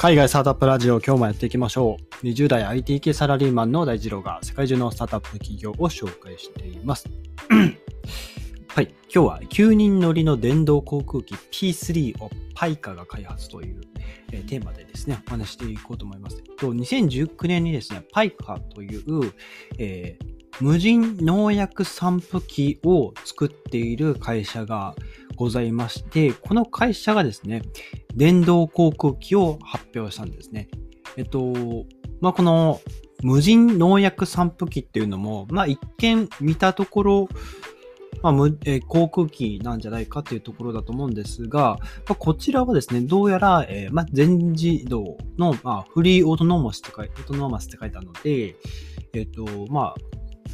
海外スタートアップラジオ今日もやっていきましょう。20代 IT 系サラリーマンの大二郎が世界中のスタートアップ企業を紹介しています。はい。今日は9人乗りの電動航空機 P3 をパイカが開発という、えー、テーマでですね、お話していこうと思います。と2019年にですね、パイカという、えー、無人農薬散布機を作っている会社がございまして、この会社がですね、電動航空機を発表したんですね。えっと、まあ、この無人農薬散布機っていうのも、まあ、一見見たところ、まあ無えー、航空機なんじゃないかっていうところだと思うんですが、まあ、こちらはですね、どうやら、えー、まあ、全自動の、まあ、フリーオートノーマスって書いオートノーマスって書いてあるので、えっ、と、ま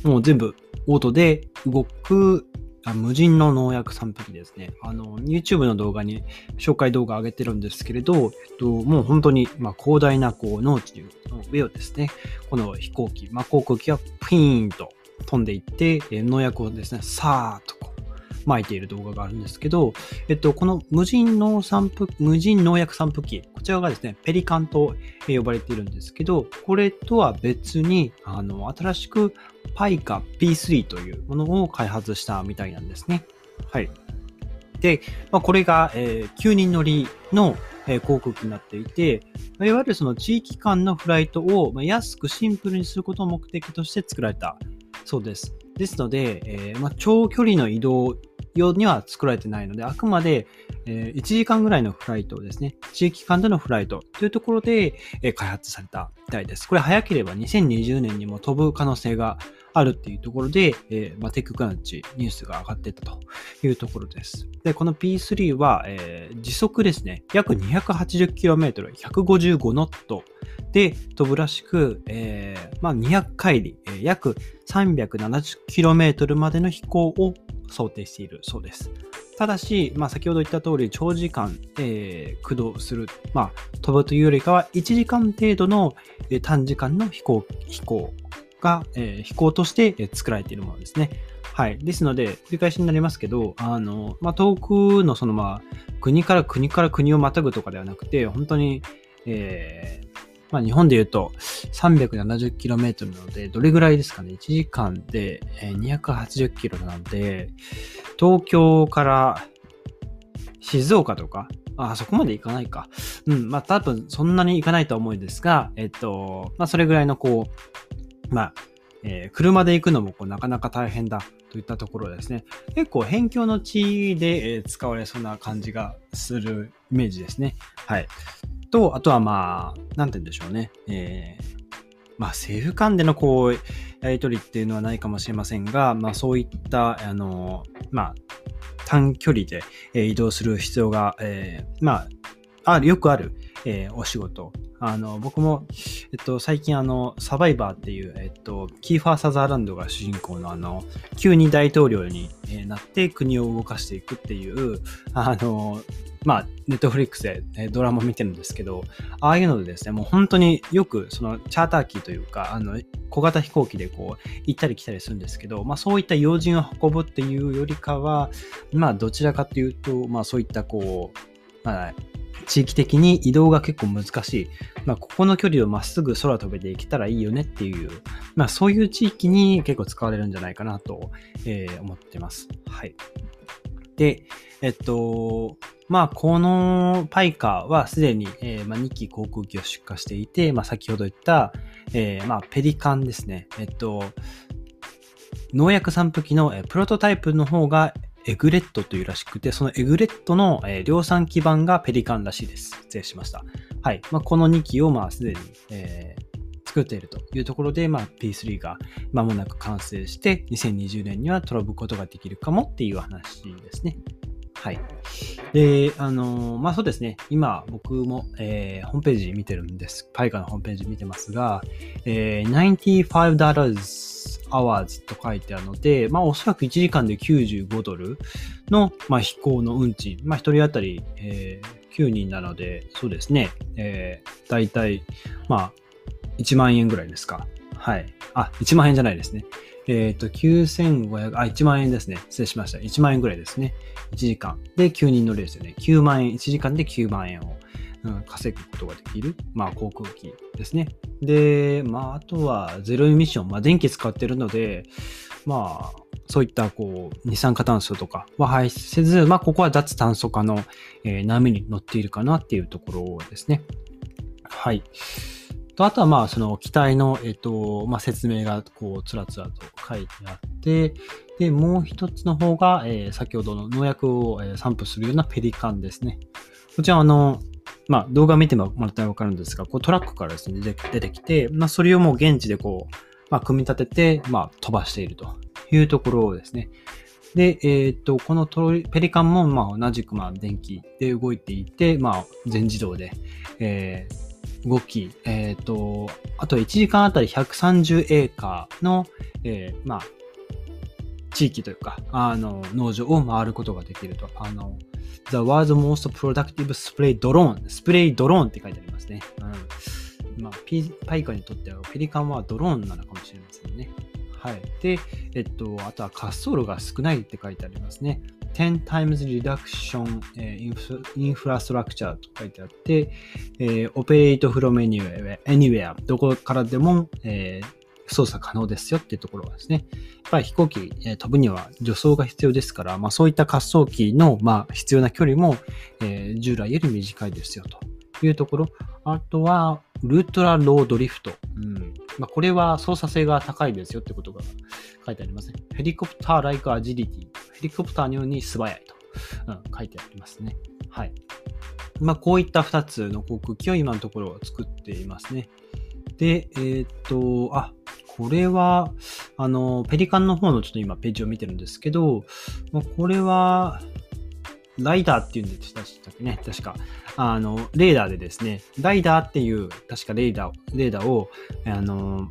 あ、もう全部オートで動くあ無人の農薬散布機ですね。あの、YouTube の動画に紹介動画上げてるんですけれど、えっと、もう本当に、まあ、広大なこう農地の上をですね、この飛行機、まあ、航空機がピーンと飛んでいって、え農薬をですね、さーっとこう撒いている動画があるんですけど、えっと、この無人農散布、無人農薬散布機、こちらがですね、ペリカンと呼ばれているんですけど、これとは別に、あの、新しく PICA P3 というものを開発したみたいなんですね。はい。で、まあ、これが、えー、9人乗りの、えー、航空機になっていて、いわゆるその地域間のフライトを、まあ、安くシンプルにすることを目的として作られたそうです。ですので、えーまあ、長距離の移動用には作られてないので、あくまで、え、1時間ぐらいのフライトですね、地域間でのフライトというところで、え、開発されたみたいです。これ早ければ2020年にも飛ぶ可能性があるっていうところで、えー、まあ、テッククランチニュースが上がってたというところです。で、この P3 は、えー、時速ですね、約 280km、155ノットで飛ぶらしく、えー、まあ、200回り、えー、約 370km までの飛行を想定しているそうです。ただし、まあ、先ほど言った通り、長時間、えー、駆動する、まあ、飛ぶというよりかは、1時間程度の、短時間の飛行、飛行が、えー、飛行として、作られているものですね。はい。ですので、繰り返しになりますけど、あの、まあ、遠くのその、まあ、国から国から国をまたぐとかではなくて、本当に、えー、まあ、日本で言うと 370km なので、どれぐらいですかね ?1 時間で 280km なので、東京から静岡とか、あ、そこまで行かないか。うん、まあ多分そんなに行かないとは思うんですが、えっと、まあそれぐらいのこう、まあ、えー、車で行くのもこうなかなか大変だといったところですね。結構辺境の地で、えー、使われそうな感じがするイメージですね。はい。と、あとはまあ、なんて言うんでしょうね。えー、まあ政府間でのこう、やりとりっていうのはないかもしれませんが、まあそういった、あの、まあ、短距離で移動する必要が、えー、まあ、ある、よくある、えー、お仕事。あの、僕も、えっと、最近あの、サバイバーっていう、えっと、キーファー・サザーランドが主人公のあの、急に大統領になって国を動かしていくっていう、あの、まあ、ネットフリックスでドラマ見てるんですけど、ああいうのでですね、もう本当によくそのチャーター機というか、あの、小型飛行機でこう、行ったり来たりするんですけど、まあそういった要人を運ぶっていうよりかは、まあどちらかというと、まあそういったこう、まあ、地域的に移動が結構難しい。まあ、ここの距離をまっすぐ空飛べていけたらいいよねっていう、まあ、そういう地域に結構使われるんじゃないかなと、えー、思ってます。はい。で、えっと、まあ、このパイカーはすでに、えーまあ、2機航空機を出荷していて、まあ、先ほど言った、えーまあ、ペリカンですね。えっと、農薬散布機のプロトタイプの方がエグレットというらしくて、そのエグレットの、量産基盤がペリカンらしいです。失礼しました。はい。まあ、この2機を、まあ、すでに、えー、作っているというところで、まあ、P3 が間もなく完成して、2020年には飛ぶことができるかもっていう話ですね。はい。で、あのー、まあそうですね。今、僕も、えー、ホームページ見てるんです。パイカのホームページ見てますが、えー、$95 hours と書いてあるので、まあおそらく1時間で95ドルの、まあ、飛行の運賃、まあ1人当たり、えー、9人なので、そうですね。えー、大体、まあ、1万円ぐらいですか。はい。あ、1万円じゃないですね。えっ、ー、と、9500、あ、1万円ですね。失礼しました。1万円ぐらいですね。1時間。で、9人乗りですよね。9万円、1時間で9万円を、稼ぐことができる、まあ、航空機ですね。で、まあ、あとはゼロエミッション、まあ、電気使ってるので、まあ、そういったこう二酸化炭素とかは排出せず、まあ、ここは脱炭素化の、えー、波に乗っているかなっていうところですね。はい。とあとは、まあ、その機体の、え、ー、と、まあ、説明が、こう、つらつらと書いてあって、で、もう一つの方が、えー、先ほどの農薬を、散布するようなペリカンですね。こちら、あの、まあ、動画見てもらったらわかるんですが、こうトラックからですね、出てきて、まあ、それをもう現地でこう、まあ、組み立てて、まあ、飛ばしているというところですね。で、えっ、と、このペリカンも、まあ、同じく、まあ、電気で動いていて、まあ、全自動で、えー、動き、えっ、と、あと1時間あたり130エーカーの、えー、まあ、地域というか、あの、農場を回ることができると。あの、The world's most productive spray drone。スプレードローンって書いてありますね。うん。まあ、ピパイカにとってはペリカンはドローンなのかもしれませんね。はい。で、えっと、あとは滑走路が少ないって書いてありますね。10 times reduction、infrastructure と書いてあって、えー、operate from anywhere, anywhere どこからでも、えー、操作可能ですよっていうところはですね。やっぱり飛行機、飛ぶには助走が必要ですから、まあそういった滑走機の、まあ、必要な距離も、えー、従来より短いですよというところ。あとは、ウルトラロードリフト。うんまあ、これは操作性が高いですよってことが書いてありますね。ヘリコプター like agility。ヘリコプターのように素早いと、うん、書いてありますね。はい。まあ、こういった2つの航空機を今のところ作っていますね。で、えー、っと、あ、これは、あの、ペリカンの方のちょっと今ページを見てるんですけど、まあ、これは、ライダーっていうんでしたっけね、確か。あの、レーダーでですね、ライダーっていう、確かレーダー、レーダーを、あの、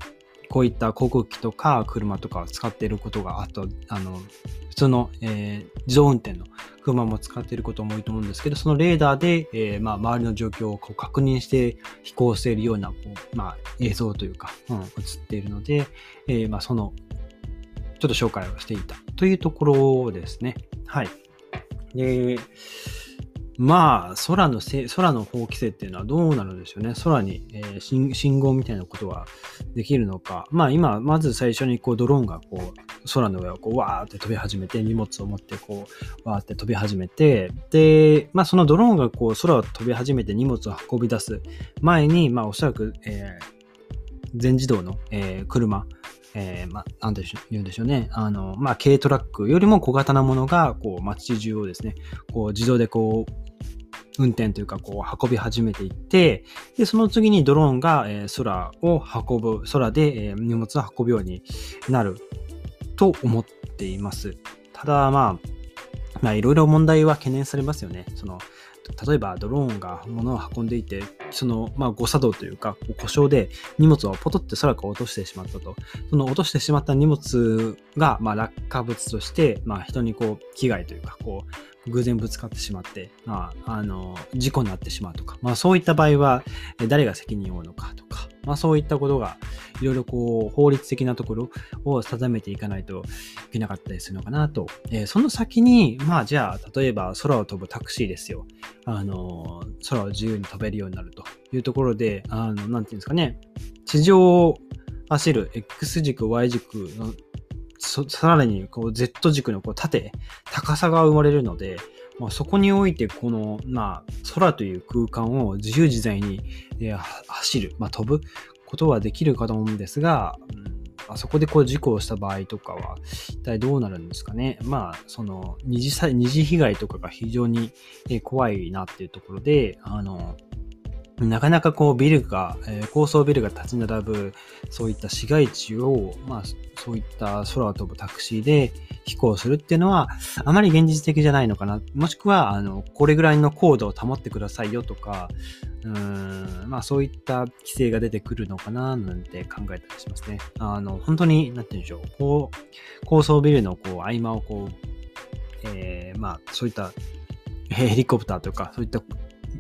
こういった航空機とか車とかを使っていることが、あと、あの、普通の、えー、自動運転の車も使っていることも多いと思うんですけど、そのレーダーで、えー、まあ、周りの状況をこう確認して飛行しているような、こうまあ、映像というか、うん、映っているので、えー、まあ、その、ちょっと紹介をしていたというところですね。はい。で、まあ、空のせ、空の法規制っていうのはどうなるんでしょうね。空に、えー、信号みたいなことはできるのか。まあ今、まず最初にこうドローンがこう、空の上をこう、わーって飛び始めて、荷物を持ってこう、わーって飛び始めて、で、まあそのドローンがこう、空を飛び始めて荷物を運び出す前に、まあおそらく、えー、全自動の、えー、車、えー、まあ、なんでしょう、言うんでしょうね。あの、まあ、軽トラックよりも小型なものが、こう、街中をですね、こう、自動でこう、運転というか、こう、運び始めていって、で、その次にドローンが、え、空を運ぶ、空で、え、荷物を運ぶようになると思っています。ただ、まあ、まあ、いろいろ問題は懸念されますよね。その、例えばドローンが物を運んでいて、その、まあ、誤作動というか、故障で荷物をポトって空から落としてしまったと。その落としてしまった荷物が、まあ、落下物として、まあ、人にこう、危害というか、こう、偶然ぶつかってしまって、まあ、あの、事故になってしまうとか、まあ、そういった場合は、誰が責任を負うのかとか、まあ、そういったことが、いろいろこう、法律的なところを定めていかないといけなかったりするのかなと。えー、その先に、まあ、じゃあ、例えば空を飛ぶタクシーですよ。あの、空を自由に飛べるようになるというところで、あの、なんていうんですかね、地上を走る X 軸、Y 軸のさらにこう Z 軸のこう縦、高さが生まれるので、まあ、そこにおいてこの、まあ、空という空間を自由自在に、えー、走る、まあ、飛ぶことはできるかと思うんですが、うんあそこでこう事故をした場合とかは、一体どうなるんですかね。まあ、その二次、二次被害とかが非常に怖いなっていうところで、あの、なかなかこうビルが、えー、高層ビルが立ち並ぶ、そういった市街地を、まあ、そういった空を飛ぶタクシーで飛行するっていうのは、あまり現実的じゃないのかな。もしくは、あの、これぐらいの高度を保ってくださいよとか、うん、まあそういった規制が出てくるのかな、なんて考えたりしますね。あの、本当に、なんて言うんでしょう、こう、高層ビルのこう、合間をこう、えー、まあそういったヘリコプターとか、そういった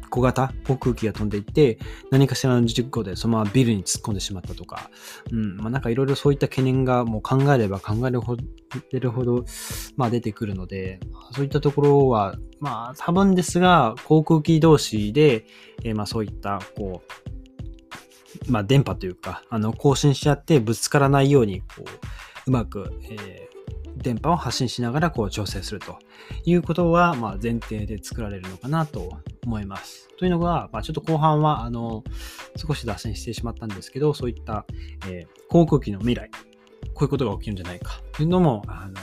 小型航空機が飛んでいって、何かしらの事故でそのままビルに突っ込んでしまったとか、うん、まあなんかいろいろそういった懸念がもう考えれば考えるほど、ほど、まあ出てくるので、そういったところは、まあ多分ですが、航空機同士で、えー、まあそういった、こう、まあ電波というか、あの、更新し合ってぶつからないように、こう、うまく、えー電波を発信しながらこう調整するということは、まあ、前提で作られるのかなと思います。というのが、まあ、ちょっと後半は、あの、少し脱線してしまったんですけど、そういった、えー、航空機の未来、こういうことが起きるんじゃないかというのも、あの、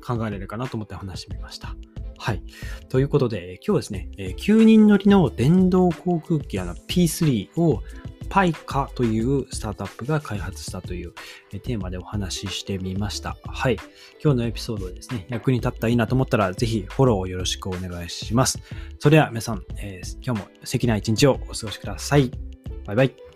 考えられるかなと思って話してみました。はい。ということで、今日はですね、え、9人乗りの電動航空機あの P3 をパイカというスタートアップが開発したというテーマでお話ししてみました。はい。今日のエピソードですね、役に立ったらいいなと思ったら、ぜひフォローをよろしくお願いします。それでは皆さん、えー、今日も素敵な一日をお過ごしください。バイバイ。